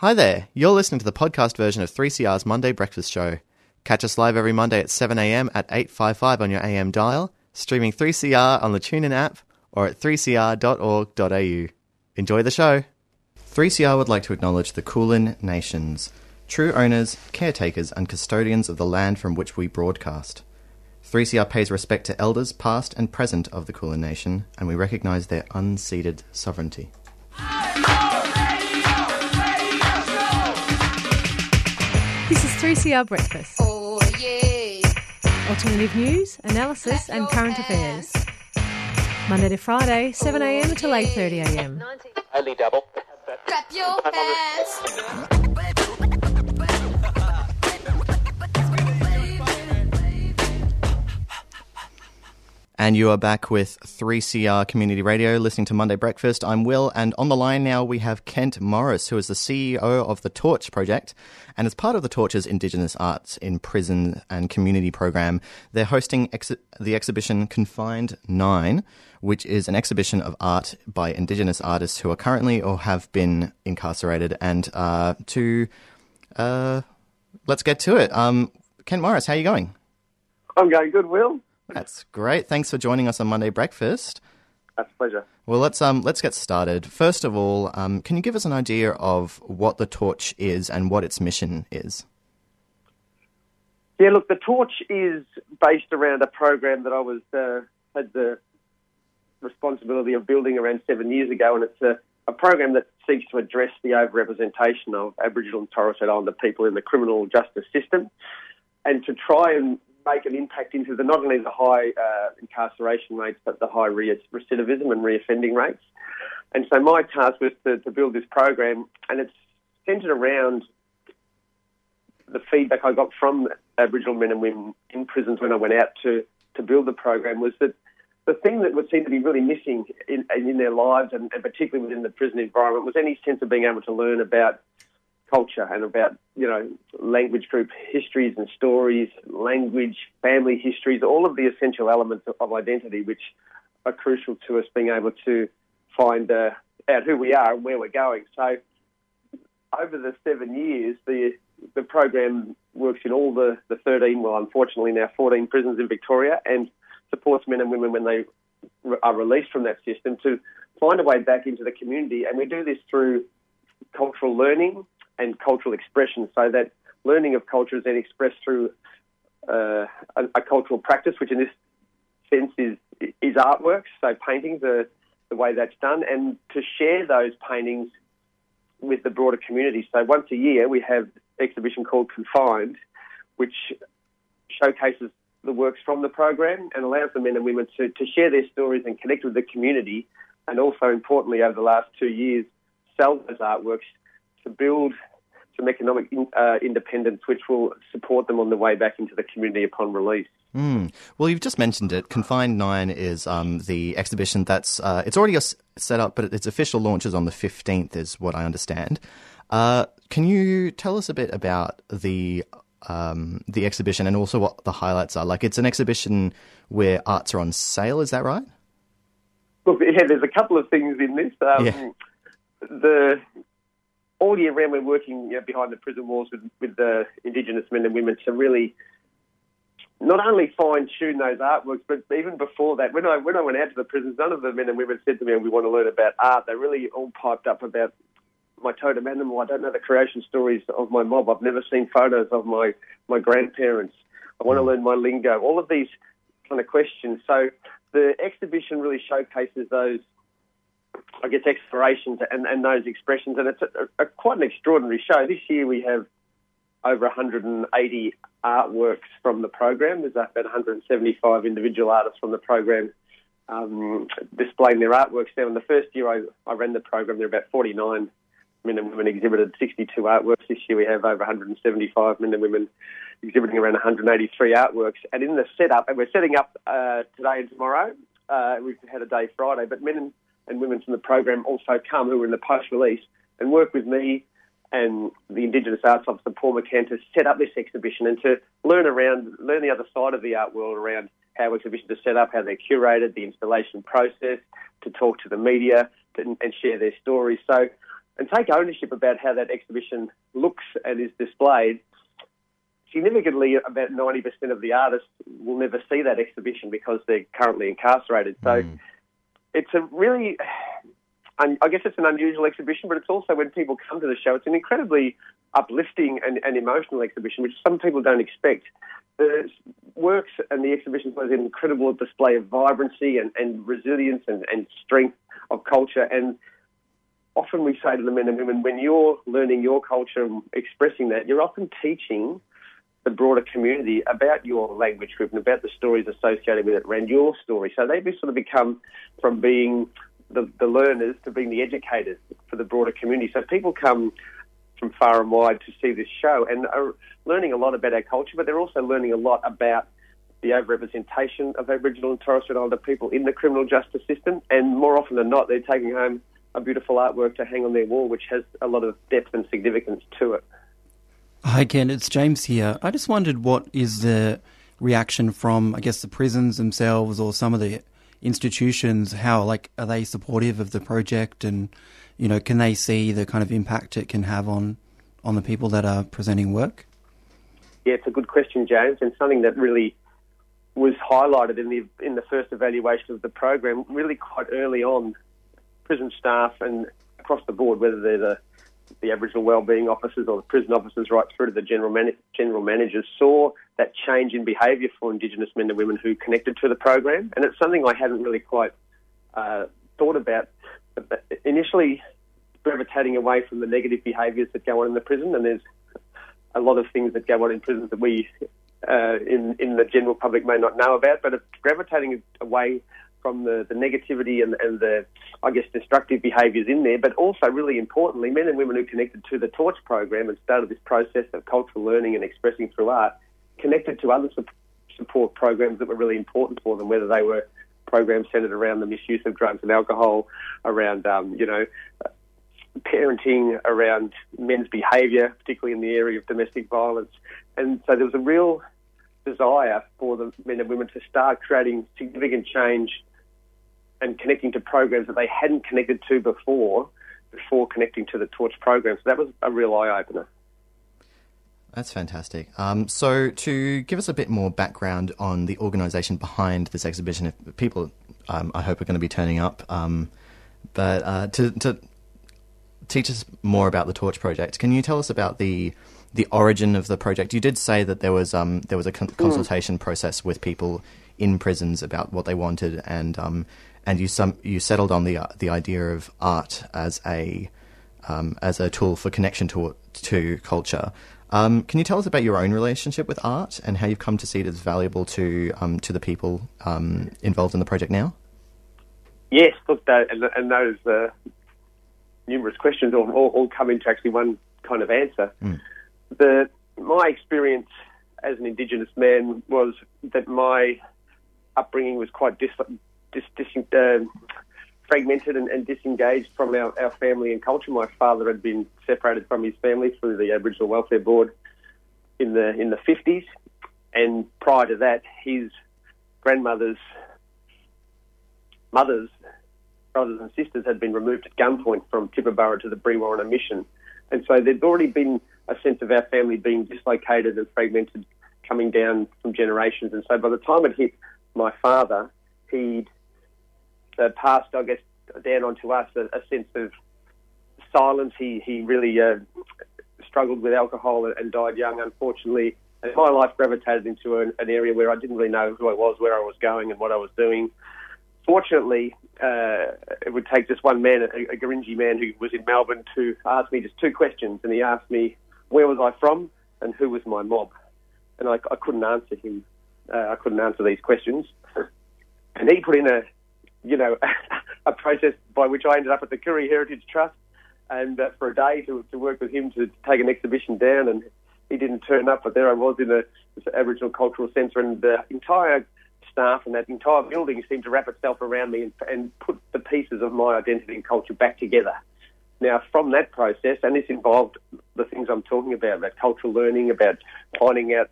Hi there. You're listening to the podcast version of 3CR's Monday Breakfast Show. Catch us live every Monday at 7am at 855 on your AM dial, streaming 3CR on the TuneIn app or at 3cr.org.au. Enjoy the show. 3CR would like to acknowledge the Kulin Nations, true owners, caretakers, and custodians of the land from which we broadcast. 3CR pays respect to elders past and present of the Kulin Nation, and we recognise their unceded sovereignty. 3CR Breakfast. Oh yeah. Alternative news, analysis, and current affairs. Monday to Friday, 7am till 8.30am. Only double. Clap your hands. And you are back with 3CR Community Radio, listening to Monday Breakfast. I'm Will, and on the line now we have Kent Morris, who is the CEO of the Torch Project. And as part of the Torch's Indigenous Arts in Prison and Community program, they're hosting ex- the exhibition Confined Nine, which is an exhibition of art by Indigenous artists who are currently or have been incarcerated. And uh, to uh, let's get to it. Um, Kent Morris, how are you going? I'm going good, Will. That's great. Thanks for joining us on Monday Breakfast. That's a pleasure. Well, let's um let's get started. First of all, um, can you give us an idea of what the torch is and what its mission is? Yeah, look, the torch is based around a program that I was uh, had the responsibility of building around seven years ago, and it's a, a program that seeks to address the overrepresentation of Aboriginal and Torres Strait Islander people in the criminal justice system, and to try and make an impact into the not only the high uh, incarceration rates but the high re- recidivism and reoffending rates. And so my task was to, to build this program, and it's centred around the feedback I got from Aboriginal men and women in prisons when I went out to, to build the program was that the thing that would seem to be really missing in, in their lives, and, and particularly within the prison environment, was any sense of being able to learn about culture and about you know language group histories and stories, language, family histories, all of the essential elements of, identity, which are crucial to us being able to find uh, out who we are and where we're going. So over the seven years, the the program works in all the, the 13, well, unfortunately now 14 prisons in Victoria and supports men and women when they are released from that system to find a way back into the community. And we do this through cultural learning and cultural expression so that learning of culture is then expressed through uh, a, a cultural practice, which in this sense is, is artworks. So paintings are the way that's done and to share those paintings with the broader community. So once a year we have exhibition called Confined, which showcases the works from the program and allows the men and women to, to share their stories and connect with the community and also importantly over the last two years sell those artworks to build some economic in, uh, independence which will support them on the way back into the community upon release. Mm. Well, you've just mentioned it. Confined Nine is um, the exhibition that's uh, it's already s- set up, but its official launch is on the fifteenth, is what I understand. Uh, can you tell us a bit about the um, the exhibition and also what the highlights are? Like, it's an exhibition where arts are on sale. Is that right? Look, yeah, there's a couple of things in this. Um, Yeah. The all year round, we're working you know, behind the prison walls with, with the Indigenous men and women to really not only fine tune those artworks, but even before that, when I when I went out to the prisons, none of the men and women said to me, "We want to learn about art." They really all piped up about my totem animal. I don't know the creation stories of my mob. I've never seen photos of my my grandparents. I want to learn my lingo. All of these kind of questions. So the exhibition really showcases those I guess, explorations and, and those expressions. And it's a, a, quite an extraordinary show. This year we have over 180 artworks from the program. There's about 175 individual artists from the program um, displaying their artworks there. In the first year I, I ran the program, there were about 49 men and women exhibited 62 artworks. This year we have over 175 men and women exhibiting around 183 artworks. And in the setup, and we're setting up uh, today and tomorrow. Uh, we've had a day Friday, but men and and women from the program also come who are in the post release and work with me and the Indigenous Arts Officer Paul McCann to set up this exhibition and to learn around, learn the other side of the art world around how exhibitions are set up, how they're curated, the installation process, to talk to the media to, and share their stories. So and take ownership about how that exhibition looks and is displayed. Significantly, about 90% of the artists will never see that exhibition because they're currently incarcerated. So mm. It's a really, I guess it's an unusual exhibition, but it's also when people come to the show, it's an incredibly uplifting and, and emotional exhibition, which some people don't expect. The works and the exhibition was an incredible display of vibrancy and, and resilience and, and strength of culture. And often we say to the men and women, when you're learning your culture and expressing that, you're often teaching the broader community about your language group and about the stories associated with it around your story. So they sort of become from being the, the learners to being the educators for the broader community. So people come from far and wide to see this show and are learning a lot about our culture, but they're also learning a lot about the overrepresentation of Aboriginal and Torres Strait Islander people in the criminal justice system. And more often than not, they're taking home a beautiful artwork to hang on their wall, which has a lot of depth and significance to it. Hi, Ken. It's James here. I just wondered what is the reaction from, I guess, the prisons themselves or some of the institutions? How, like, are they supportive of the project and, you know, can they see the kind of impact it can have on, on the people that are presenting work? Yeah, it's a good question, James, and something that really was highlighted in the in the first evaluation of the program, really quite early on. Prison staff and across the board, whether they're the the Aboriginal Wellbeing officers or the prison officers, right through to the general man- general managers, saw that change in behaviour for Indigenous men and women who connected to the program, and it's something I hadn't really quite uh, thought about. But initially, gravitating away from the negative behaviours that go on in the prison, and there's a lot of things that go on in prisons that we uh, in in the general public may not know about, but gravitating away from the, the negativity and, and the, I guess, destructive behaviours in there, but also, really importantly, men and women who connected to the Torch program and started this process of cultural learning and expressing through art, connected to other support programs that were really important for them, whether they were programs centred around the misuse of drugs and alcohol, around, um, you know, parenting, around men's behaviour, particularly in the area of domestic violence. And so there was a real desire for the men and women to start creating significant change and connecting to programs that they hadn't connected to before, before connecting to the Torch program. So that was a real eye opener. That's fantastic. Um, so, to give us a bit more background on the organisation behind this exhibition, if people, um, I hope, are going to be turning up, um, but uh, to, to teach us more about the Torch project, can you tell us about the the origin of the project? You did say that there was um, there was a con- consultation mm. process with people in prisons about what they wanted, and um, and you some you settled on the uh, the idea of art as a um, as a tool for connection to to culture. Um, can you tell us about your own relationship with art and how you've come to see it as valuable to um, to the people um, involved in the project now? Yes, look, that, and, and, those uh, numerous questions all, all, all, come into actually one kind of answer. Mm. The my experience as an Indigenous man was that my upbringing was quite dis, dis, dis uh, fragmented and, and, disengaged from our, our family and culture. My father had been separated from his family through the Aboriginal Welfare Board in the in the fifties, and prior to that, his grandmother's mothers, brothers and sisters had been removed at gunpoint from Tibooburra to the Brewarrina mission, and so there'd already been a sense of our family being dislocated and fragmented coming down from generations. And so by the time it hit my father, he'd uh, passed, I guess, down onto us a, a sense of silence. He he really uh, struggled with alcohol and, and, died young, unfortunately. And my life gravitated into an, an, area where I didn't really know who I was, where I was going, and what I was doing. Fortunately, uh, it would take just one man, a, a Gurindji man who was in Melbourne, to ask me just two questions. And he asked me, where was I from and who was my mob? And I, I couldn't answer him. Uh, I couldn't answer these questions. And he put in a, you know, a process by which I ended up at the Koori Heritage Trust, and uh, for a day to, to work with him to take an exhibition down. And he didn't turn up, but there I was in the Aboriginal Cultural Centre, and the entire staff and that entire building seemed to wrap itself around me and, and put the pieces of my identity and culture back together. Now, from that process, and this involved the things I'm talking about, about cultural learning, about finding out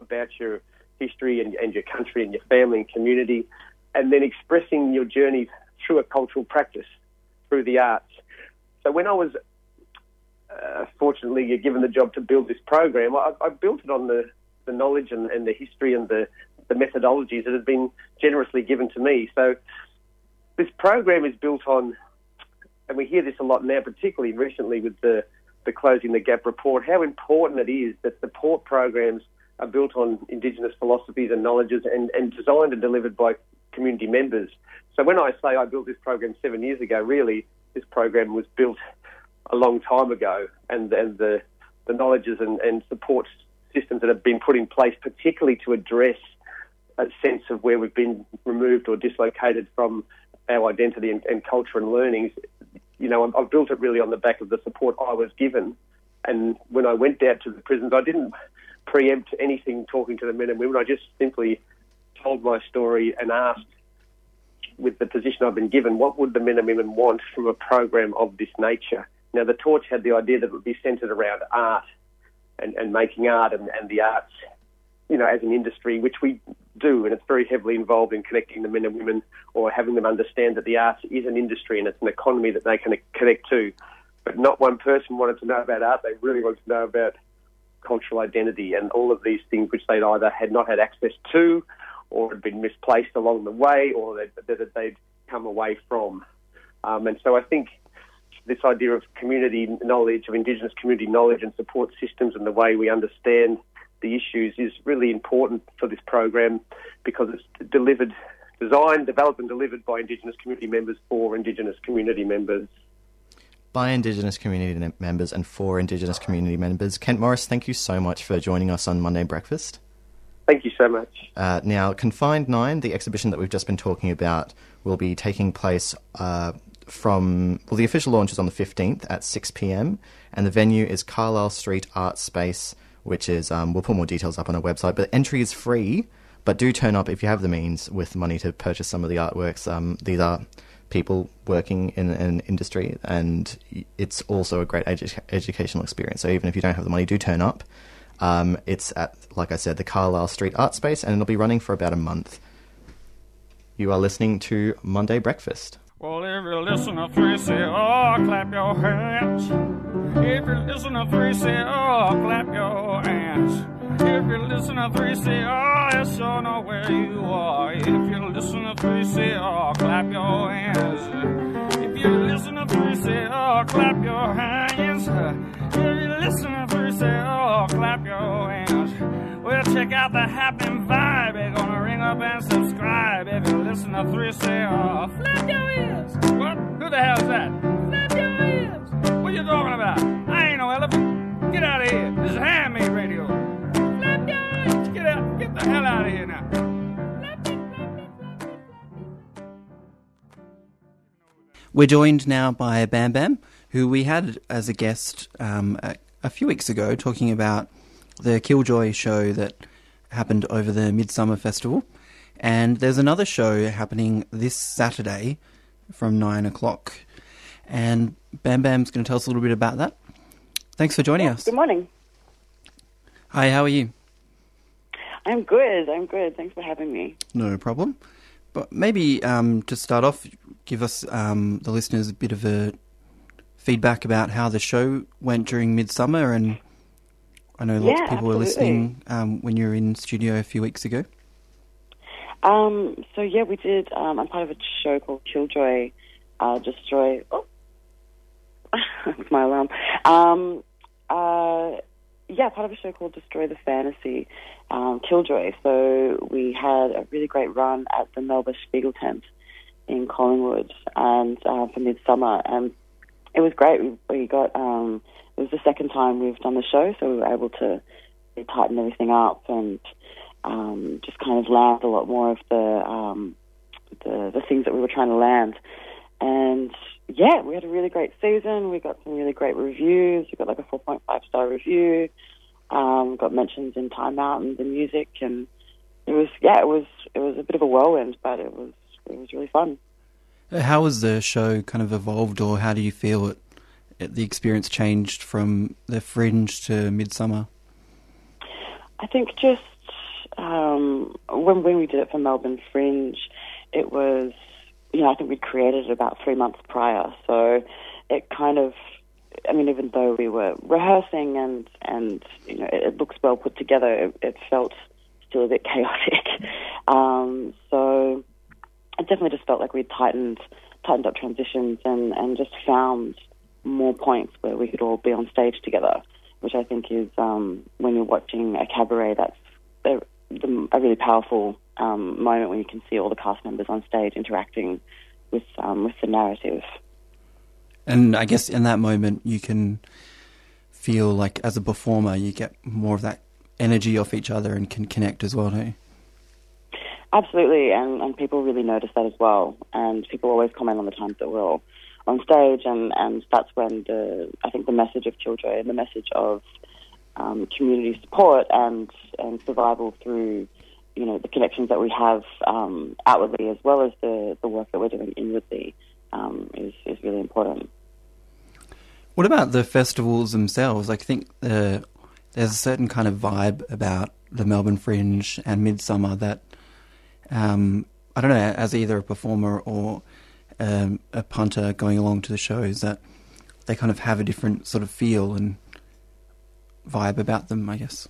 about your history and, and your country and your family and community, and then expressing your journey through a cultural practice, through the arts. So when I was uh, fortunately, given the job to build this program. I, I built it on the, the knowledge and, and the history and the, the methodologies that have been generously given to me. So this program is built on, and we hear this a lot now, particularly recently with the, the Closing the Gap report, how important it is that the port programs are built on Indigenous philosophies and knowledges and, and designed and delivered by community members. So when I say I built this program seven years ago, really, this program was built a long time ago, and, and the, the knowledges and, and support systems that have been put in place, particularly to address a sense of where we've been removed or dislocated from our identity and, and culture and learnings. You know, I've built it really on the back of the support I was given. And when I went out to the prisons, I didn't preempt anything talking to the men and women. I just simply told my story and asked, with the position I've been given, what would the men and women want from a program of this nature? Now, the Torch had the idea that it would be centred around art and, and making art and, and the arts, you know, as an industry, which we do, and it's very heavily involved in connecting the men and women or having them understand that the arts is an industry and it's an economy that they can connect to. But not one person wanted to know about art. They really wanted to know about cultural identity and all of these things which they'd either had not had access to or had been misplaced along the way or that, that they'd come away from. Um, and so I think this idea of community knowledge, of Indigenous community knowledge and support systems and the way we understand the issues is really important for this program because it's delivered, designed, developed and delivered by Indigenous community members for Indigenous community members. By Indigenous community members and for Indigenous community members. Kent Morris, thank you so much for joining us on Monday Breakfast. Thank you so much. Uh, now, Confined Nine, the exhibition that we've just been talking about, will be taking place uh, from, well, the official launch is on the 15th at 6 pm, and the venue is Carlisle Street Art Space, which is, um, we'll put more details up on our website, but entry is free, but do turn up if you have the means with money to purchase some of the artworks. Um, these are people working in an industry, and it's also a great edu- educational experience. So even if you don't have the money, do turn up. Um, it's at, like I said, the Carlisle Street Art Space, and it'll be running for about a month. You are listening to Monday Breakfast. Well, if you listen to three, say, oh, clap your hands. If you listen to three, say, oh, clap your hands. If you listen to three, say, oh, I know where you are. If you listen to three, say, oh, clap your hands. If you listen to three, say, oh, clap your hands. If you listen to three, say, oh, clap your hands. Well, check out the happy vibe. Up and subscribe. If you listen to three, say, oh, flap your ears. What? Who the hell is that? Flap your ears. What you talking about? I ain't no elephant. Get out of here. This is handmade radio. Flap your ears. Get out. Get the hell out of here now. We're joined now by Bam Bam, who we had as a guest um, a, a, few weeks ago talking about the Killjoy show that happened over the Midsummer Festival. And there's another show happening this Saturday from 9 o'clock. And Bam Bam's going to tell us a little bit about that. Thanks for joining us. Good morning. Hi, how are you? I'm good. I'm good. Thanks for having me. No problem. But maybe um, to start off, give us um, the listeners a bit of a feedback about how the show went during Midsummer, and I know lots Yeah, of people were listening um, when you were in studio a few weeks ago. Um, so yeah, we did. Um, I'm part of a show called Killjoy, uh, Destroy. Oh, it's my alarm. Um, uh, yeah, part of a show called Destroy the Fantasy, um, Killjoy. So we had a really great run at the Melba Spiegel tent in Collingwood, and uh, for Midsummer, and it was great. We, we got. Um, it was the second time we've done the show, so we were able to tighten everything up and um, just kind of land a lot more of the, um, the the things that we were trying to land. And yeah, we had a really great season. We got some really great reviews. We got like a 4.5 star review. Um, got mentions in Time Out and the music, and it was yeah, it was it was a bit of a whirlwind, but it was it was really fun. How has the show kind of evolved, or how do you feel it, it the experience changed from the Fringe to Midsummer? I think just um, when when we did it for Melbourne Fringe, it was you know I think we'd created it about three months prior, so it kind of I mean, even though we were rehearsing and and you know it, it looks well put together, it, it felt still a bit chaotic. um, so it definitely just felt like we tightened tightened up transitions and and just found more points where we could all be on stage together, which I think is um, when you're watching a cabaret, that's the, a really powerful um, moment when you can see all the cast members on stage interacting with um, with the narrative. And I guess in that moment, you can feel like as a performer, you get more of that energy off each other and can connect as well, don't you? Absolutely, and, and people really notice that as well. And people always comment on the times that we're all on stage, and, and that's when the I think the message of Killjoy and the message of um, community support and and survival through you know the connections that we have um, outwardly as well as the, the work that we're doing inwardly um, is is really important. What about the festivals themselves? Like, I think uh, there's a certain kind of vibe about the Melbourne Fringe and Midsummer that um, I don't know, as either a performer or um, a punter going along to the shows, that they kind of have a different sort of feel and vibe about them, I guess.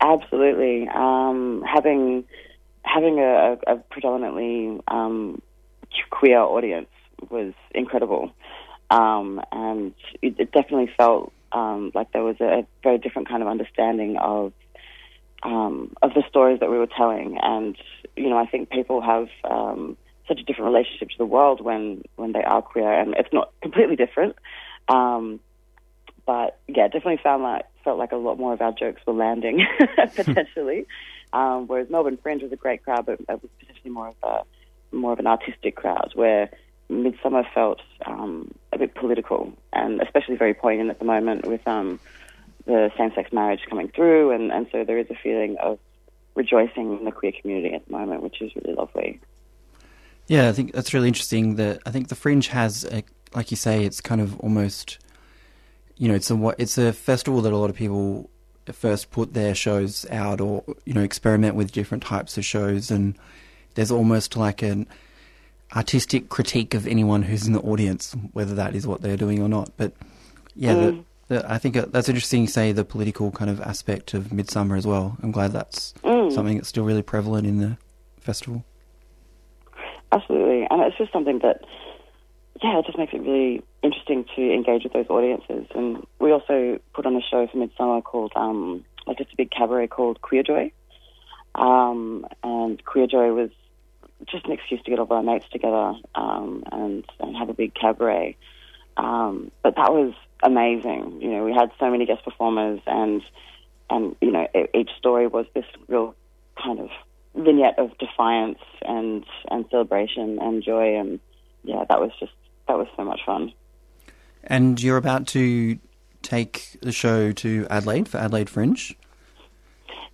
Absolutely, um, having having a, a predominantly um, queer audience was incredible, um, and it, it definitely felt um, like there was a very different kind of understanding of um, of the stories that we were telling. And you know, I think people have um, such a different relationship to the world when when they are queer, and it's not completely different. Um, but yeah, definitely found like felt like a lot more of our jokes were landing potentially. Um, whereas Melbourne Fringe was a great crowd, but it was potentially more of a more of an artistic crowd. Where Midsummer felt um, a bit political, and especially very poignant at the moment with um, the same-sex marriage coming through, and, and so there is a feeling of rejoicing in the queer community at the moment, which is really lovely. Yeah, I think that's really interesting. That I think the Fringe has, a, like you say, it's kind of almost, you know, it's a it's a festival that a lot of people first put their shows out or you know experiment with different types of shows, and there's almost like an artistic critique of anyone who's in the audience, whether that is what they're doing or not. But yeah, Mm. the, the, I think uh, that's interesting. You say the political kind of aspect of Midsummer as well. I'm glad that's Mm. something that's still really prevalent in the festival. Absolutely, and it's just something that, yeah, it just makes it really interesting to engage with those audiences. And we also put on a show for Midsummer called, um, like just a big cabaret called Queer Joy. Um, and Queer Joy was just an excuse to get all of our mates together um, and, and have a big cabaret. Um, but that was amazing. You know, we had so many guest performers, and and you know, each story was this real kind of vignette of defiance and and celebration and joy, and yeah, that was just that was so much fun. And you're about to take the show to Adelaide for Adelaide Fringe.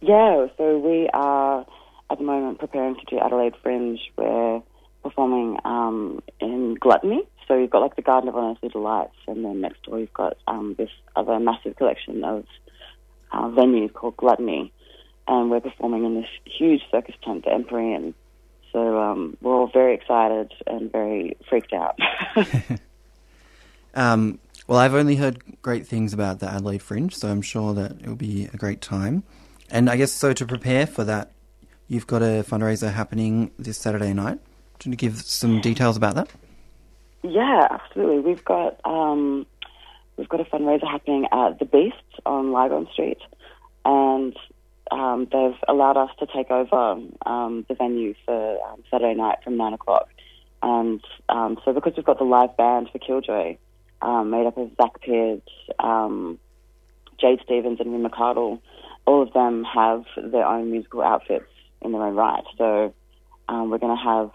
Yeah, so we are at the moment preparing to do Adelaide Fringe. We're performing um, in Gluttony. So you've got like the Garden of Unearthly Delights, and then next door you've got um, this other massive collection of uh, venues called Gluttony. And we're performing in this huge circus tent, the Empyrean. So um, we're all very excited and very freaked out. Um, well, I've only heard great things about the Adelaide Fringe, so I'm sure that it will be a great time. And I guess so to prepare for that, you've got a fundraiser happening this Saturday night. Do you want to give some details about that? Yeah, absolutely. We've got um, we've got a fundraiser happening at the Beast on Lygon Street, and um, they've allowed us to take over um, the venue for um, Saturday night from nine o'clock. And um, so, because we've got the live band for Killjoy, um, made up of Zach Pearce, um, Jade Stevens, and Win McCardle, all of them have their own musical outfits in their own right. So, we're going to have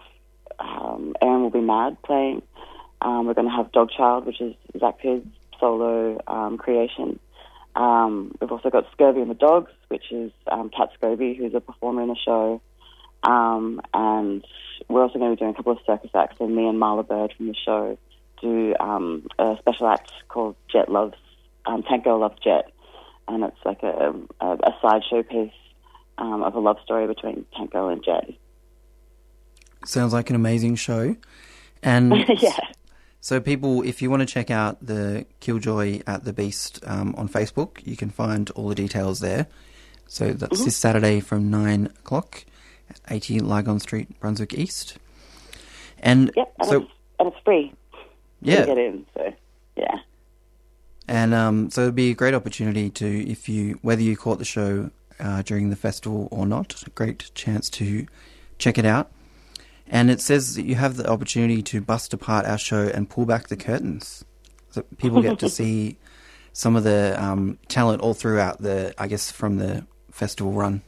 Aaron will be mad playing. We're going to have Dogchild, which is Zach Pearce's solo creation. Um, we've also got Scurvy and the Dogs, which is um, Kat Scobie, who's a performer in the show. Um, and we're also going to be doing a couple of circus acts. So me and Marla Bird from the show do um, a special act called Jet Loves, um, Tank Girl Loves Jet. And it's like a, a, a sideshow piece um, of a love story between Tank Girl and Jet. Sounds like an amazing show. And yeah. So, people, if you want to check out the Killjoy at the Beast um, on Facebook, you can find all the details there. So, that's this Saturday from 9 o'clock at 80 Lygon Street, Brunswick East. And Yep, and, so, it's, and it's free yeah. to get in. So yeah, And um, so it'd be a great opportunity to, if you, whether you caught the show uh, during the festival or not, a great chance to check it out. And it says that you have the opportunity to bust apart our show and pull back the curtains. So people get to see some of the um, talent all throughout the, I guess, from the festival run.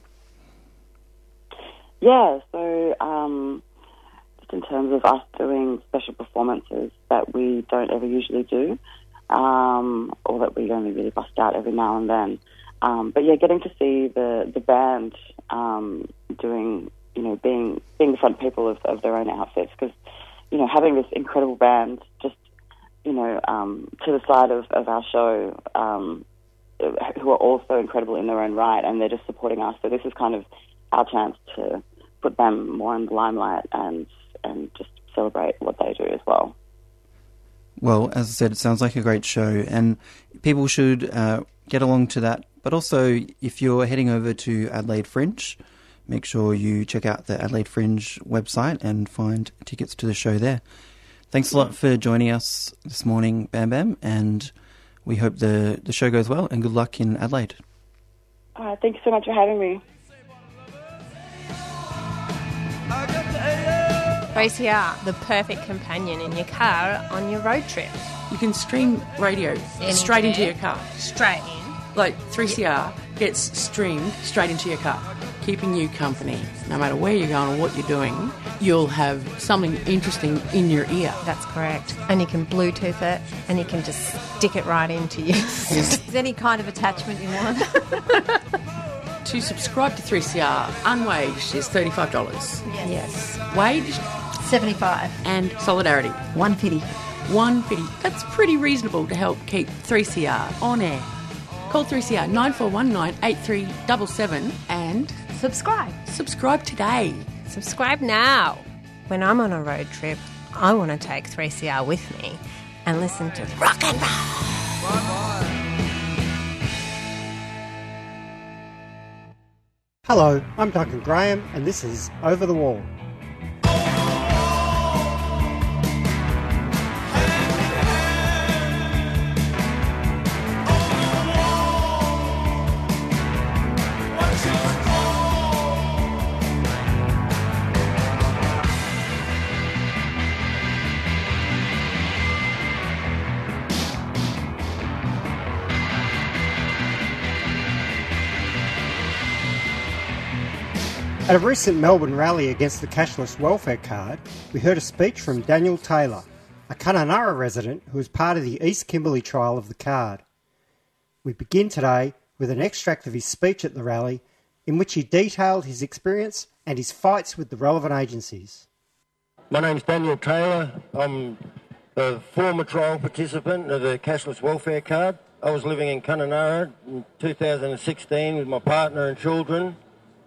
yeah. So um, just in terms of us doing special performances that we don't ever usually do, um, or that we only really bust out every now and then. Um, but yeah, getting to see the the band um, doing, you know, being being the front people of, of their own outfits, because you know, having this incredible band just, you know, um, to the side of, of our show, um, who are also incredible in their own right, and they're just supporting us. So this is kind of our chance to put them more in the limelight and and just celebrate what they do as well. Well, as I said, it sounds like a great show, and people should uh, get along to that. But also, if you're heading over to Adelaide Fringe, make sure you check out the Adelaide Fringe website and find tickets to the show there. Thanks a lot for joining us this morning, Bam Bam, and we hope the, the show goes well, and good luck in Adelaide. All right, thank you so much for having me. 3CR, the perfect companion in your car on your road trip. You can stream radio straight into your car. Straight in. Like 3CR gets streamed straight into your car, keeping you company. No matter where you're going or what you're doing, you'll have something interesting in your ear. That's correct. And you can Bluetooth it and you can just stick it right into you. Is any kind of attachment you want? To subscribe to 3CR, unwaged is $35. yes. Waged 75. and solidarity. 150. 150. That's pretty reasonable to help keep 3CR on air. Call 3CR 9419 8377 and Subscribe. subscribe today. Subscribe now. When I'm on a road trip, I want to take 3CR with me and listen to rock and roll. Hello, I'm Duncan Graham, and this is Over the Wall. At a recent Melbourne rally against the cashless welfare card, we heard a speech from Daniel Taylor, a Kununurra resident who was part of the East Kimberley trial of the card. We begin today with an extract of his speech at the rally in which he detailed his experience and his fights with the relevant agencies. My name's Daniel Taylor. I'm a former trial participant of the cashless welfare card. I was living in Kununurra in 2016 with my partner and children,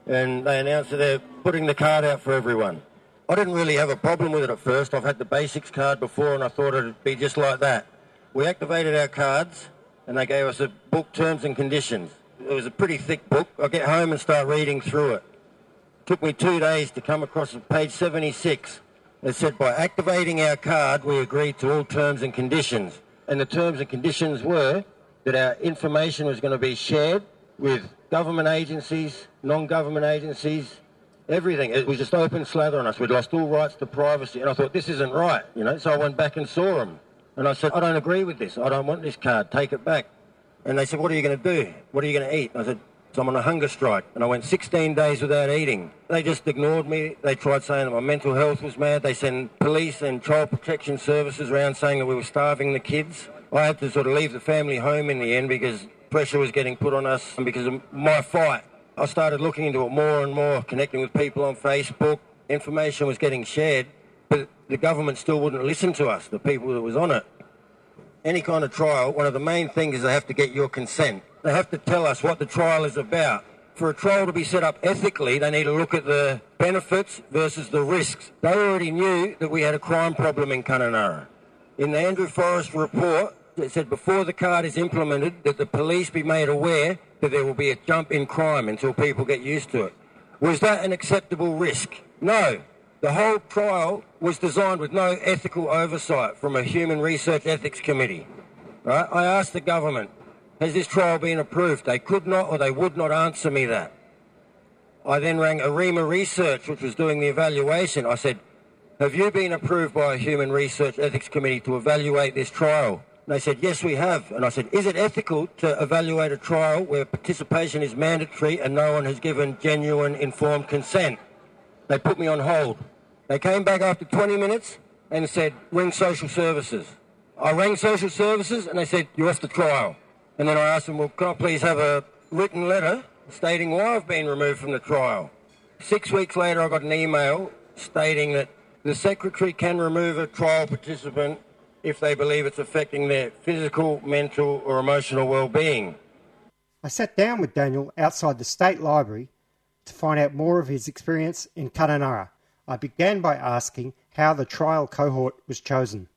and they announced that they're putting the card out for everyone. I didn't really have a problem with it at first. I've had the basics card before, and I thought it'd be just like that. We activated our cards, and they gave us a book, terms and conditions. It was a pretty thick book. I get home and start reading through it. Took me two days to come across page 76. It said, by activating our card, we agreed to all terms and conditions. And the terms and conditions were that our information was going to be shared with government agencies, non-government agencies, everything. It was just open slather on us. We'd lost all rights to privacy. And I thought, this isn't right, you know. So I went back and saw them. And I said, I don't agree with this. I don't want this card. Take it back. And they said, what are you going to do? What are you going to eat? I said, so I'm on a hunger strike. And I went 16 days without eating. They just ignored me. They tried saying that my mental health was mad. They sent police and child protection services around saying that we were starving the kids. I had to sort of leave the family home in the end because pressure was getting put on us because of my fight. I started looking into it more and more, connecting with people on Facebook. Information was getting shared, but the government still wouldn't listen to us, the people that was on it. Any kind of trial, one of the main things is they have to get your consent. They have to tell us what the trial is about. For a trial to be set up ethically, they need to look at the benefits versus the risks. They already knew that we had a crime problem in Kununurra. In the Andrew Forrest report, it said before the card is implemented that the police be made aware that there will be a jump in crime until people get used to it. Was that an acceptable risk? No. The whole trial was designed with no ethical oversight from a Human Research Ethics Committee. Right? I asked the government, has this trial been approved? They could not or they would not answer me that. I then rang ORIMA Research, which was doing the evaluation. I said, have you been approved by a Human Research Ethics Committee to evaluate this trial? They said, yes, we have. And I said, is it ethical to evaluate a trial where participation is mandatory and no one has given genuine informed consent? They put me on hold. They came back after 20 minutes and said, ring social services. I rang social services and they said, you're off the trial. And then I asked them, well, can I please have a written letter stating why I've been removed from the trial? Six weeks later, I got an email stating that the secretary can remove a trial participant if they believe it's affecting their physical, mental, or emotional well-being. I sat down with Daniel outside the State Library to find out more of his experience in Kununurra. I began by asking how the trial cohort was chosen.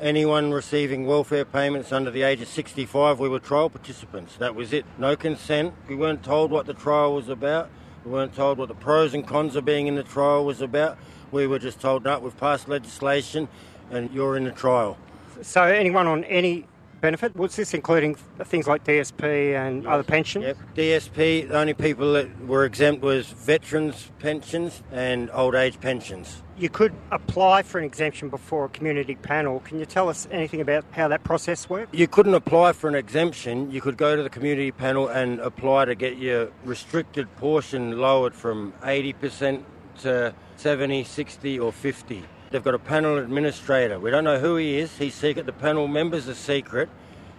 Anyone receiving welfare payments under the age of 65, we were trial participants. That was it. No consent. We weren't told what the trial was about. We weren't told what the pros and cons of being in the trial was about. We were just told, no, we've passed legislation and you're in the trial. So, anyone on any benefit? Was this including things like DSP and other pensions? Yep. DSP, the only people that were exempt was veterans' pensions and old age pensions. You could apply for an exemption before a community panel. Can you tell us anything about how that process worked? You couldn't apply for an exemption. You could go to the community panel and apply to get your restricted portion lowered from 80% to 70, 60, or 50. They've got a panel administrator. We don't know who he is. He's secret. The panel members are secret.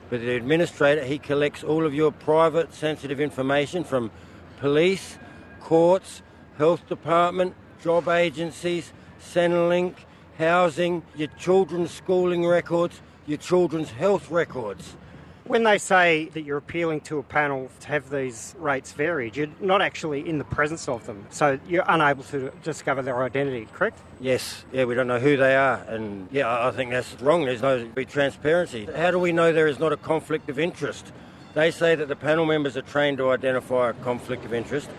But the administrator, he collects all of your private, sensitive information from police, courts, health department, job agencies, Centrelink, housing, your children's schooling records, your children's health records. When they say that you're appealing to a panel to have these rates varied, you're not actually in the presence of them, so you're unable to discover their identity, correct? Yes, yeah, we don't know who they are, and yeah, I think that's wrong. There's no transparency. How do we know there is not a conflict of interest? They say that the panel members are trained to identify a conflict of interest.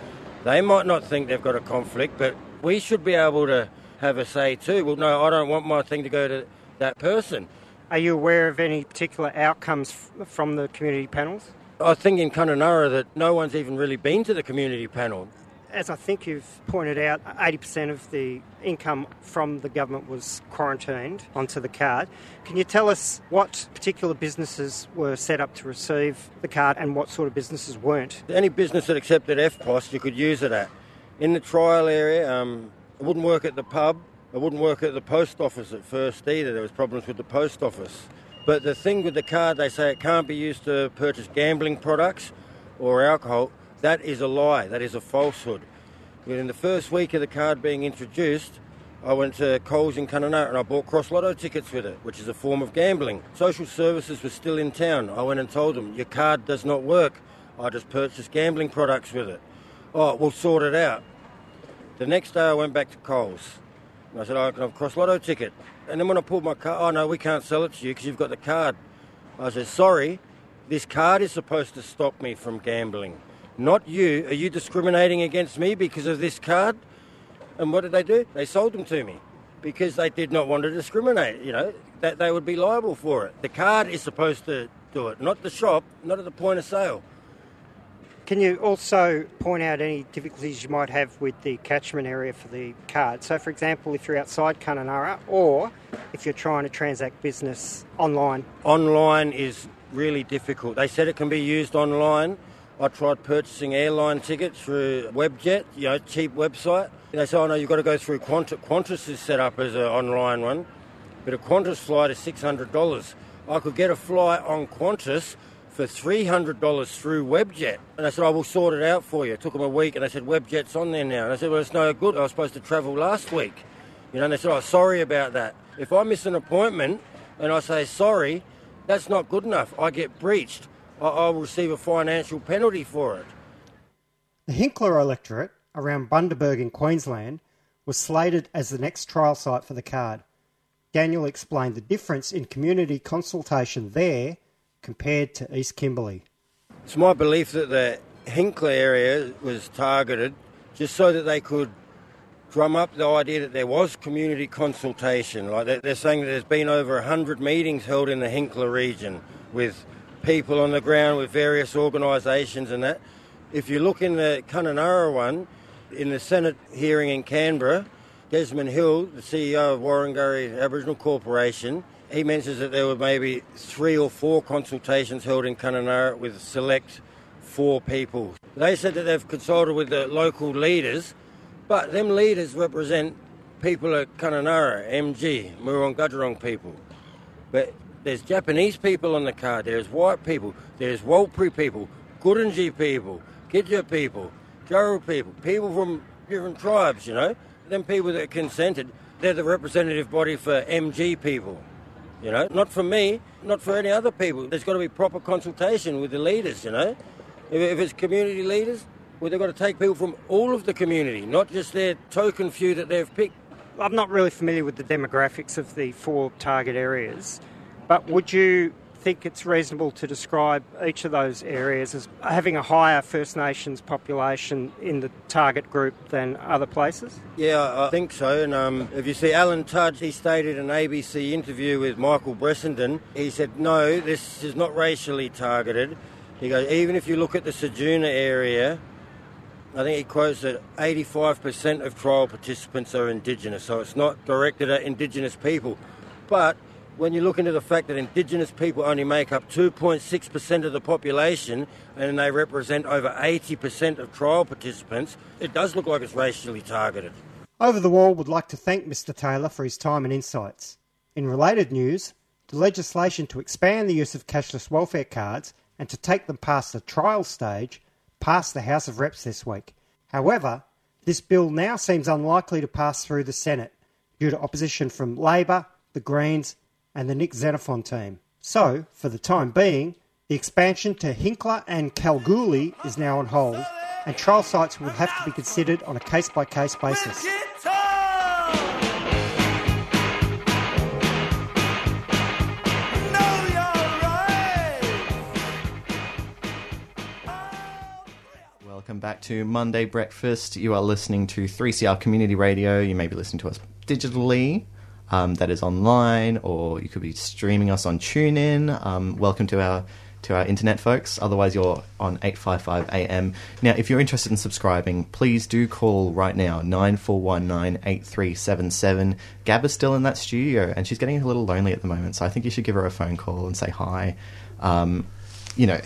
They might not think they've got a conflict, but we should be able to have a say too. Well, no, I don't want my thing to go to that person. Are you aware of any particular outcomes f- from the community panels? I think in Kununurra that no one's even really been to the community panel. As I think you've pointed out, 80% of the income from the government was quarantined onto the card. Can you tell us what particular businesses were set up to receive the card and what sort of businesses weren't? Any business that accepted EFTPOS, you could use it at. In the trial area, um, it wouldn't work at the pub. It wouldn't work at the post office at first either. There was problems with the post office. But the thing with the card, they say it can't be used to purchase gambling products or alcohol. That is a lie. That is a falsehood. Within the first week of the card being introduced, I went to Coles in Kununurra and I bought cross lotto tickets with it, which is a form of gambling. Social services were still in town. I went and told them, your card does not work. I just purchased gambling products with it. Oh, we'll sort it out. The next day I went back to Coles. And I said, I can have a cross lotto ticket. And then when I pulled my card, oh no, we can't sell it to you because you've got the card. I said, sorry, this card is supposed to stop me from gambling. Not you. Are you discriminating against me because of this card? And what did they do? They sold them to me because they did not want to discriminate. You know, that they would be liable for it. The card is supposed to do it, not the shop, not at the point of sale. Can you also point out any difficulties you might have with the catchment area for the card? So, for example, if you're outside Kununurra or if you're trying to transact business online. Online is really difficult. They said it can be used online. I tried purchasing airline tickets through Webjet, you know, cheap website. They said, oh no, you've got to go through Qantas. Qantas is set up as an online one, but a Qantas flight is $600. I could get a flight on Qantas for $300 through Webjet. And I said, I will sort it out for you. It took them a week, and they said, Webjet's on there now. And I said, well, it's no good. I was supposed to travel last week. You know, and they said, oh, sorry about that. If I miss an appointment and I say sorry, that's not good enough. I get breached. I- I'll receive a financial penalty for it. The Hinkler electorate around Bundaberg in Queensland was slated as the next trial site for the card. Daniel explained the difference in community consultation there compared to East Kimberley. It's my belief that the Hinkler area was targeted just so that they could drum up the idea that there was community consultation. Like they're, saying that there's been over 100 meetings held in the Hinkler region with people on the ground, with various organisations and that. If you look in the Kununurra one, in the Senate hearing in Canberra, Desmond Hill, the CEO of Waringarri Aboriginal Corporation, he mentions that there were maybe three or four consultations held in Kununurra with select four people. They said that they've consulted with the local leaders, but them leaders represent people at Kununurra, MG, Miriwoong people. But there's Japanese people on the card, there's white people, there's Warlpiri people, Gurindji people, Gidja people, Jaru people, people from different tribes, you know. Them people that consented, they're the representative body for MG people. You know, not for me, not for any other people. There's got to be proper consultation with the leaders, you know. If, if it's community leaders, well, they've got to take people from all of the community, not just their token few that they've picked. I'm not really familiar with the demographics of the four target areas, but would you think it's reasonable to describe each of those areas as having a higher First Nations population in the target group than other places? Yeah, I think so. And um, if you see Alan Tudge, he stated in an ABC interview with Michael Brissenden, he said, no, this is not racially targeted. He goes, even if you look at the Ceduna area, I think he quotes that 85% of trial participants are Indigenous, so it's not directed at Indigenous people. But when you look into the fact that Indigenous people only make up 2.6% of the population and they represent over 80% of trial participants, it does look like it's racially targeted. Over the Wall would like to thank Mr Taylor for his time and insights. In related news, the legislation to expand the use of cashless welfare cards and to take them past the trial stage passed the House of Reps this week. However, this bill now seems unlikely to pass through the Senate due to opposition from Labor, the Greens, and the Nick Xenophon team. So, for the time being, the expansion to Hinkler and Kalgoorlie is now on hold, and trial sites will have to be considered on a case by case basis. Welcome back to Monday Breakfast. You are listening to 3CR Community Radio. You may be listening to us digitally, um, that is online, or you could be streaming us on TuneIn. Um, welcome to our to our internet folks. Otherwise, you're on 855 AM. Now, if you're interested in subscribing, please do call right now 9419 8377. Gab is still in that studio, and she's getting a little lonely at the moment, so I think you should give her a phone call and say hi. Um, you know,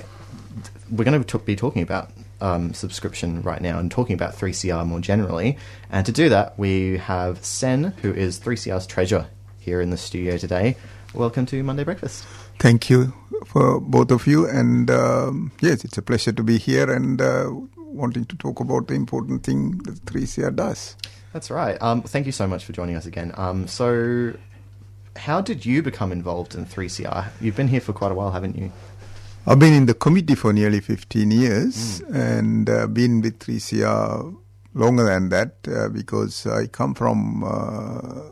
we're going to be talking about um, subscription right now and talking about 3CR more generally. And to do that, we have Sen, who is 3CR's treasurer, here in the studio today. Welcome to Monday Breakfast. Thank you for both of you. And um, yes, it's a pleasure to be here and uh, wanting to talk about the important thing that 3CR does. That's right. Um, thank you so much for joining us again. Um, so, how did you become involved in 3CR? You've been here for quite a while, haven't you? I've been in the committee for nearly 15 years mm. and uh, been with 3CR longer than that uh, because I come from uh,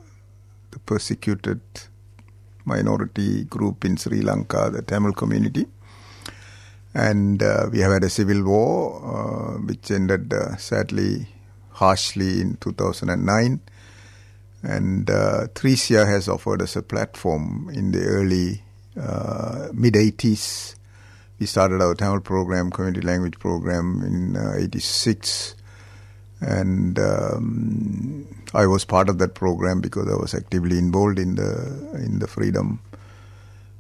the persecuted minority group in Sri Lanka, the Tamil community. And uh, we have had a civil war uh, which ended uh, sadly harshly in 2009. And uh, 3CR has offered us a platform in the early mid 80s we started our Tamil program, community language program in uh, 86. And um, I was part of that program because I was actively involved in the in the freedom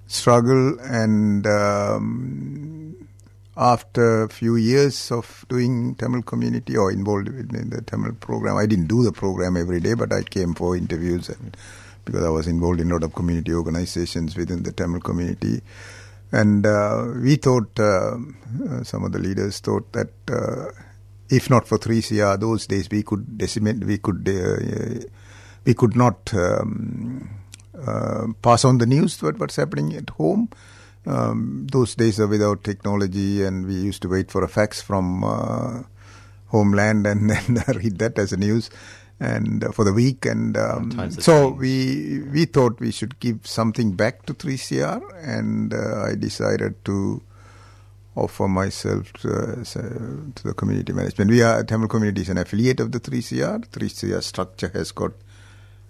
struggle. And um, after a few years of doing Tamil community or involved in the Tamil program, I didn't do the program every day, but I came for interviews and because I was involved in a lot of community organizations within the Tamil community. And uh, we thought, uh, uh, some of the leaders thought that if not for 3CR those days, we could decimate, we could, we could not um, pass on the news to what's happening at home. Um, those days are without technology, and we used to wait for a fax from homeland and then read that as a news. And uh, for the week. And um, Times the so we we thought we should give something back to 3CR, and uh, I decided to offer myself to, uh, to the community management. We are Tamil community is an affiliate of the 3CR. 3CR structure has got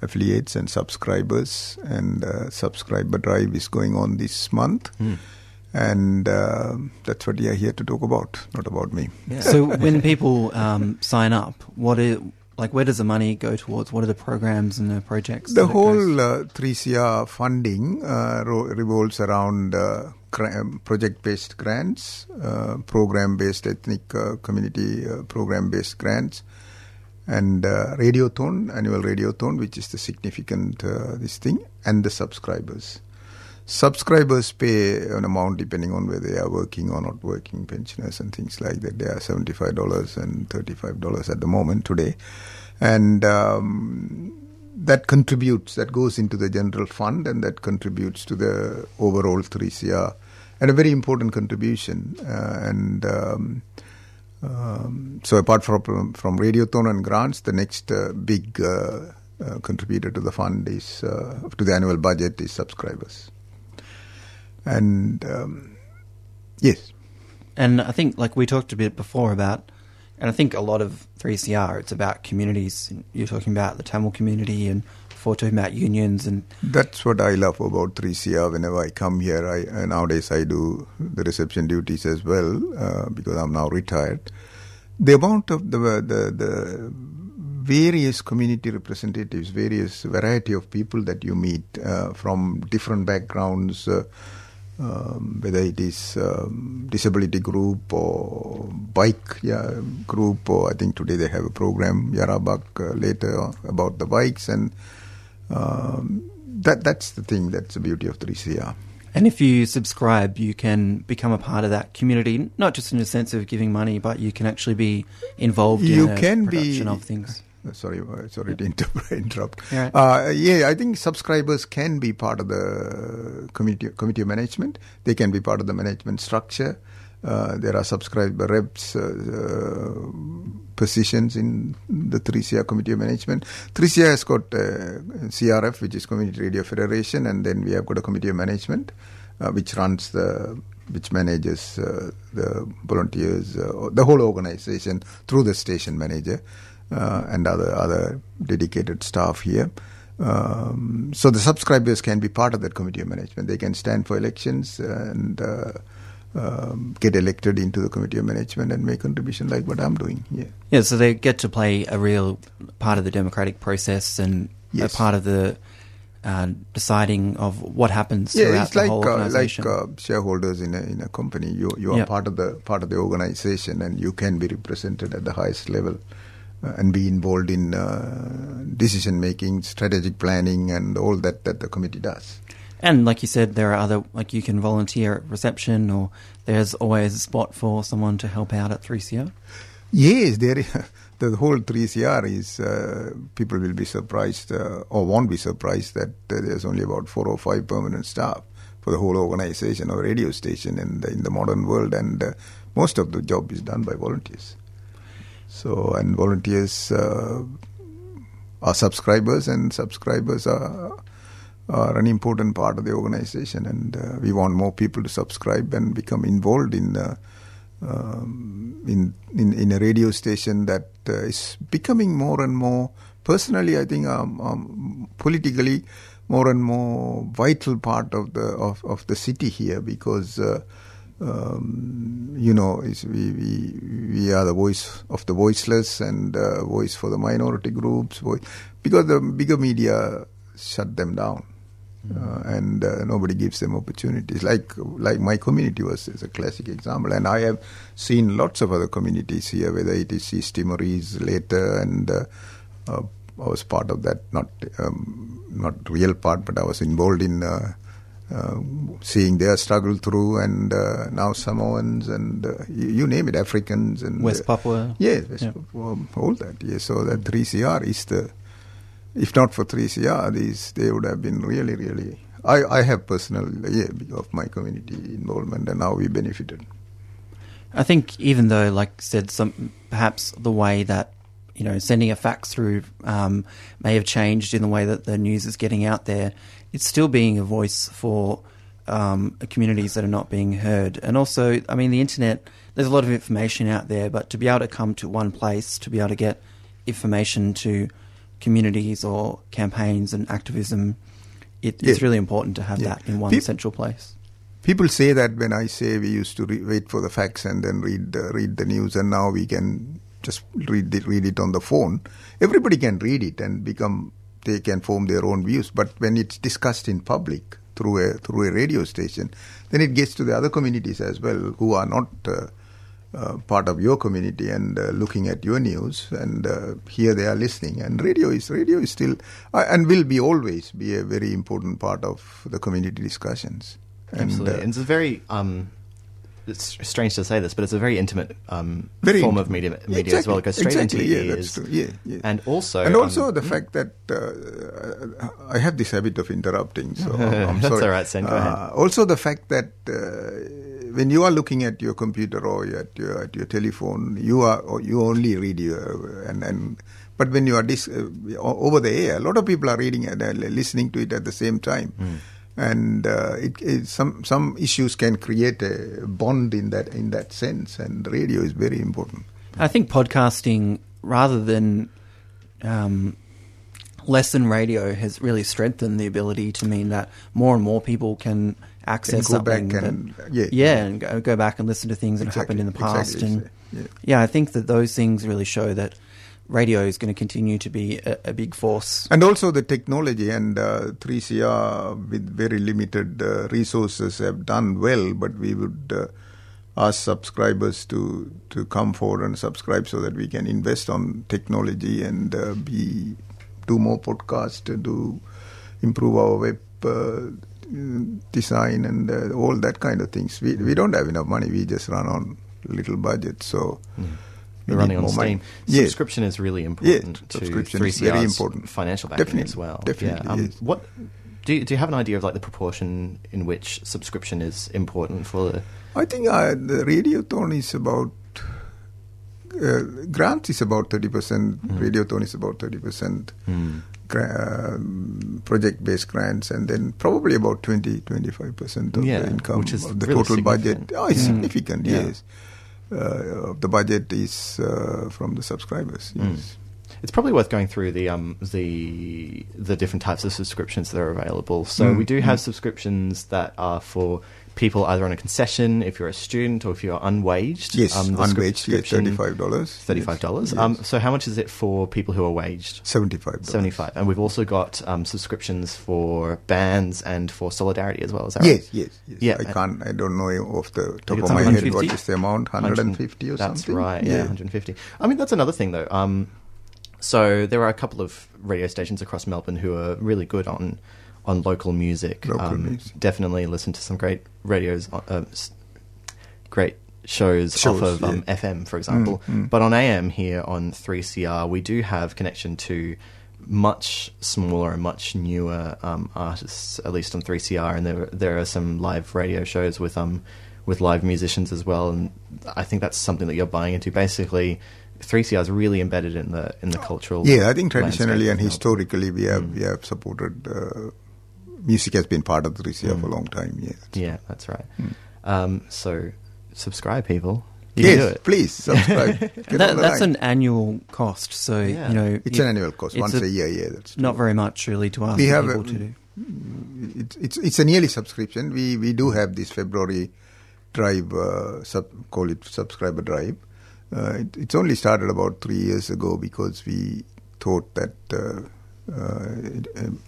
affiliates and subscribers, and uh, subscriber drive is going on this month. And uh, that's what we are here to talk about, not about me. So when people um, sign up, what is like where does the money go towards? What are the programs and the projects? The that it goes- whole uh, 3CR funding uh, revolves around uh, um, project-based grants, uh, program-based ethnic uh, community uh, program-based grants, and uh, radiothon, annual radiothon, which is the significant uh, this thing, and the subscribers. Subscribers pay an amount depending on whether they are working or not working, pensioners and things like that. They are $75 and $35 at the moment today. And um, that contributes, that goes into the general fund and that contributes to the overall 3CR. And a very important contribution. Uh, and um, um, so apart from, from Radiothon and grants, the next uh, big uh, uh, contributor to the fund is, uh, to the annual budget is subscribers. And um, yes. And I think, like we talked a bit before about, and I think a lot of 3CR, it's about communities. You're talking about the Tamil community and before talking about unions and That's what I love about 3CR. Whenever I come here, I uh, nowadays I do the reception duties as well uh, because I'm now retired. The amount of the the the various community representatives, various variety of people that you meet uh, from different backgrounds. Uh, um, whether it is um, disability group or bike yeah, group, or I think today they have a program Yarabak uh, later about the bikes, and um, that that's the thing. That's the beauty of 3CR. And if you subscribe, you can become a part of that community, not just in the sense of giving money, but you can actually be involved You in the can be- production of things. Sorry, uh, sorry to inter- interrupt. Yeah. Uh, yeah, I think subscribers can be part of the community committee of management. They can be part of the management structure. Uh, there are subscriber reps uh, uh, positions in the 3CR committee of management. 3CR has got uh, CRF, which is Community Radio Federation, and then we have got a committee of management, uh, which runs the which manages uh, the volunteers, uh, the whole organization through the station manager and other other dedicated staff here. Um, so the subscribers can be part of that committee of management. They can stand for elections and uh, um, get elected into the committee of management and make contribution like what I'm doing here. Yeah, so they get to play a real part of the democratic process and Yes. a part of the uh, deciding of what happens Yeah, throughout it's the like whole uh, like uh, shareholders in a in a company. You you are Yeah. part of the part of the organization, and you can be represented at the highest level uh, and be involved in uh, decision making, strategic planning, and all that that the committee does. And like you said, there are other like you can volunteer at reception, or there's always a spot for someone to help out at 3CR. Yes, there. is- The whole 3CR is uh, people will be surprised uh, or won't be surprised that uh, there's only about four or five permanent staff for the whole organization or radio station in the, in the modern world, and uh, most of the job is done by volunteers. So, and volunteers uh, are subscribers, and subscribers are are an important part of the organization, and uh, we want more people to subscribe and become involved in. Uh, um, in, in in a radio station that uh, is becoming more and more personally I think um, um, politically more and more vital part of the of, of the city here because uh, um, you know is we, we we are the voice of the voiceless and uh, voice for the minority groups voice, because the bigger media shut them down uh, and uh, nobody gives them opportunities. Like like my community was is a classic example, and I have seen lots of other communities here, whether it is East Timorese later, and uh, uh, I was part of that, not um, not real part, but I was involved in. Uh, seeing their struggle through, and uh, now Samoans and uh, you, you name it, Africans and West uh, Papua. yes, West Yeah. Papua, all that. Yes, so that 3CR is the if not for 3CR, these they would have been really, really. I, I have personal yeah of my community involvement, and how we benefited. I think even though, like I said, some perhaps the way that you know, sending a fax through um, may have changed in the way that the news is getting out there. It's still being a voice for um, communities that are not being heard. And also, I mean, the internet, there's a lot of information out there, but to be able to come to one place, to be able to get information to communities or campaigns and activism, it, it's really important to have Yeah. that in one central place. People say that when I say we used to re- wait for the facts and then read uh, read the news, and now we can just read it, read it on the phone. Everybody can read it and become they can form their own views. But when it's discussed in public through a through a radio station, then it gets to the other communities as well who are not. Uh, uh, part of your community and uh, looking at your news and uh, here they are listening and radio is radio is still uh, and will be always be a very important part of the community discussions and, Absolutely, uh, and it's a very um, it's strange to say this, but it's a very intimate um, Very form of media, Yeah, media as well. It goes straight exactly, into yeah, your that's ears. true. Yeah, yeah. and also and also um, the fact that uh, I have this habit of interrupting, so I'm That's sorry. all right, Sen, go Uh, ahead. Also, the fact that uh, when you are looking at your computer or at your at your telephone, you are you only read your and and. But when you are dis- uh, over the air, a lot of people are reading and uh, listening to it at the same time, Hmm. And uh, it, it, some some issues can create a bond in that in that sense. And radio is very important. I think podcasting, rather than um, than radio, has really strengthened the ability to mean that more and more people can access back something. and- that- yeah. and go, go back and listen to things that Exactly, happened in the past. exactly, And yeah. yeah, I think that those things really show that radio is going to continue to be a, a big force. And also the technology and uh, 3CR with very limited uh, resources have done well, but we would uh, ask subscribers to, to come forward and subscribe so that we can invest on technology and uh, be do more podcasts, to do improve our web uh, design and uh, all that kind of things. We we don't have enough money. We just run on little budget, so. we You're running on. Steam. Yes. Subscription is really important to 3CR's very important. financial backing Definitely, as well. definitely, Yeah. Um, yes. What do you, do you have an idea of like the proportion in which subscription is important for the? I think uh, the radiothon is about uh, grants is about thirty percent. Hmm. Radiothon is about thirty percent. Gra- um, project-based grants, and then probably about 20 25 percent of Yeah, the income which is of the really total budget. Oh, it's Mm. significant. Yeah. Yes, uh, of the budget is uh, from the subscribers. Mm. Yes. It's probably worth going through the um, the the different types of subscriptions that are available. So Mm, we do have mm. subscriptions that are for people either on a concession, if you're a student, or if you're unwaged. Yes, um, unwaged, yeah, $35. Thirty-five dollars. Yes, Um, so how much is it for people who are waged? Seventy-five. Seventy-five. And we've also got um, subscriptions for bands and for solidarity as well. Is that Yes, right? yes, yes. Yeah, I can't. I don't know off the top of my head what is the amount. Hundred and fifty or That's something. right. Yeah, 150. I mean, that's another thing though. Um, so there are a couple of radio stations across Melbourne who are really good on on local music. Local um, music. Definitely listen to some great radios, uh, uh, great shows, Shows, off of um. FM, for example. Mm, mm. But on AM here on 3CR, we do have connection to much smaller and much newer um, artists, at least on 3CR, and there there are some live radio shows with um with live musicians as well, and I think that's something that you're buying into. Basically, 3CR is really embedded in the in the cultural. Yeah, I think traditionally and historically we have Mm. we have supported. Uh, music has been part of the 3CR for a Mm. long time. Yeah. Yeah, that's right. Mm. Um, so subscribe, people. You Yes, please, subscribe. That, that's line. an annual cost, so Yeah. you know It's you- an annual cost, once a year, yeah, that's not very much really to ask we have people a, to do. It's, it's it's a yearly subscription. We we do have this February drive, uh, sub, call it subscriber drive. Uh, it, it's only started about three years ago because we thought that uh, uh, it, um,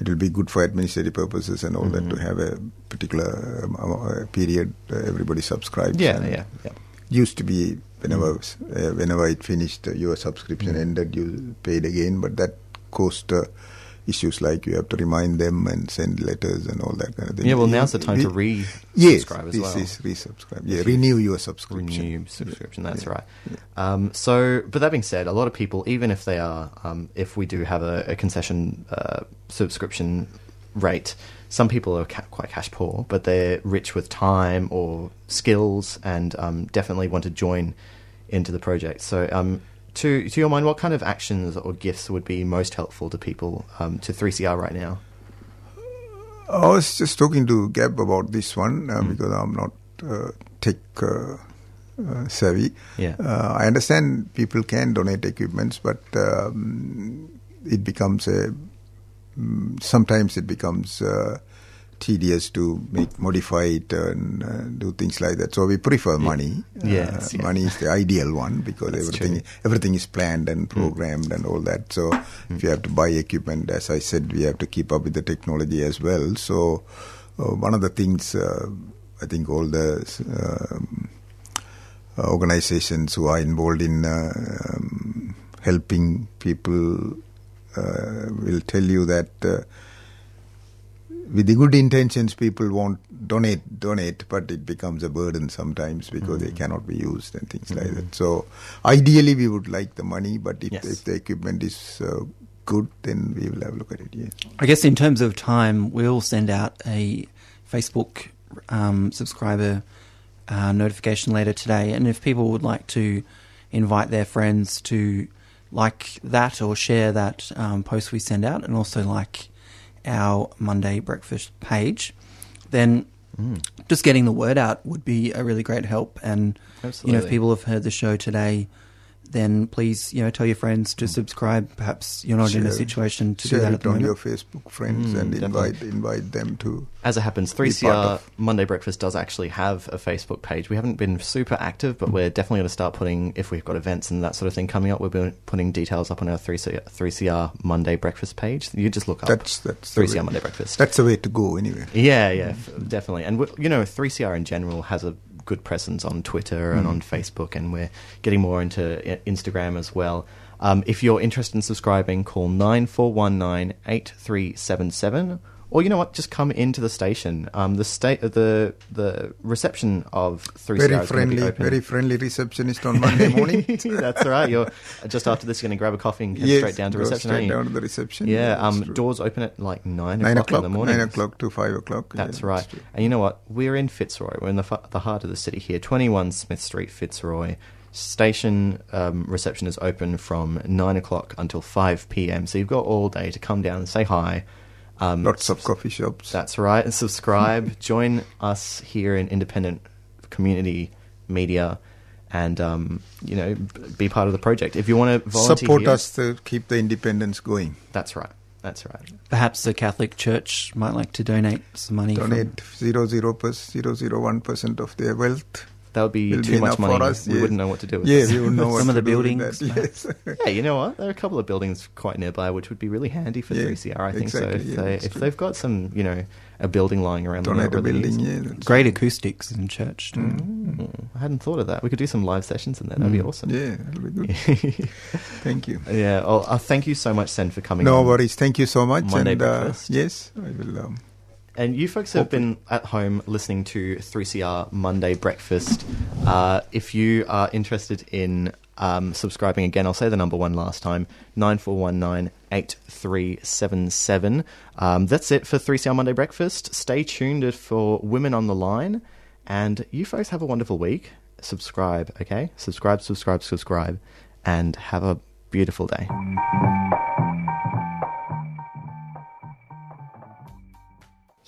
it will be good for administrative purposes and all that Mm-hmm. to have a particular um, uh, period uh, everybody subscribes. Yeah, yeah, yeah. Used to be whenever uh, whenever it finished, uh, your subscription Mm. ended, you paid again, but that caused. Issues like you have to remind them and send letters and all that kind of thing. Yeah, well, now's the time to re-subscribe yes, as this well. is resubscribe. Yeah, renew your subscription. Renew subscription. That's Yeah. right. Um, so, but that being said, a lot of people, even if they are, um, if we do have a, a concession uh, subscription rate, some people are ca- quite cash poor, but they're rich with time or skills, and um, definitely want to join into the project. So, um, to to your mind, what kind of actions or gifts would be most helpful to people um, to 3CR right now? I was just talking to Gab about this one uh, because I'm not uh, tech uh, uh, savvy. Yeah. Uh, I understand people can donate equipments, but um, it becomes a mm, sometimes it becomes uh, tedious to make modify it and uh, do things like that. So we prefer money. Yes, Uh, yeah. money is the ideal one because That's everything true. everything is planned and programmed and all that. So if you have to buy equipment, as I said, we have to keep up with the technology as well. So uh, one of the things uh, I think all the uh, organizations who are involved in uh, um, helping people uh, will tell you that uh, with the good intentions people won't donate donate but it becomes a burden sometimes because they cannot be used and things like that. So ideally we would like the money but if, if the equipment is uh, good then we will have a look at it yeah I guess in terms of time, we'll send out a Facebook um, subscriber uh, notification later today, and if people would like to invite their friends to like that or share that um, post we send out, and also like our Monday breakfast page, then mm. just getting the word out would be a really great help. And you know, if people have heard the show today. Then please, you know, tell your friends to subscribe. Perhaps you're not in a situation to share do that it at the on moment. your Facebook friends Mm, and definitely. invite invite them to As it happens, 3CR. Monday Breakfast does actually have a Facebook page. We haven't been super active, but we're definitely going to start putting, if we've got events and that sort of thing coming up, we'll be putting details up on our 3CR, 3CR Monday Breakfast page. You just look up That's that's the 3CR way- Monday Breakfast. That's the way to go anyway. Yeah, yeah, f- definitely. And we, you know, 3CR in general has a good presence on Twitter and on mm. Facebook, and we're getting more into uh, Instagram as well. Um, if you're interested in subscribing, call 9419 8377 or you know what? Just come into the station. Um, the state, the the reception of 3CR Very is friendly, very friendly receptionist on Monday morning. That's all right. You're just after this. You're going to grab a coffee and head Yes, straight down to reception. straight down to the reception. Yeah. Um, true. doors open at like nine, Nine o'clock, o'clock, in the morning. nine o'clock to five o'clock. That's yeah, right. true. and you know what? We're in Fitzroy. We're in the, the heart of the city here, 21 Smith Street, Fitzroy. Station um, reception is open from 9 o'clock until 5 p.m. So you've got all day to come down and say hi. Um, Lots of coffee shops. That's right. And subscribe. Join us here in independent community media and, um, you know, be part of the project. If you want to volunteer Support here- us to keep the independence going. That's right. That's right. Perhaps the Catholic Church might like to donate some money. from- Donate zero zero per zero zero one percent of their wealth. That would be Will too much money. for us. We yes. wouldn't know what to do with Yeah, it. we wouldn't know what Some of the buildings, Yes. Yeah, you know what? There are a couple of buildings quite nearby which would be really handy for Yeah, 3CR, I think. exactly, so if, yeah, they, if they've got some, you know, a building lying around them Donate that a really building, yeah. that's- Great acoustics in church. too. Mm, I hadn't thought of that. We could do some live sessions in there. That'd be Mm. awesome. Yeah, that'll be good. Thank you. Yeah. Well, uh, thank you so much, Sen, for coming. No on worries. Thank you so much. Monday and, uh, yes, I will. Um, And you folks have been at home listening to 3CR Monday Breakfast. Uh, if you are interested in um, subscribing again, I'll say the number one last time 9419 8377. Um, that's it for 3CR Monday Breakfast. Stay tuned for Women on the Line. And you folks have a wonderful week. Subscribe, okay? Subscribe, subscribe, subscribe. And have a beautiful day.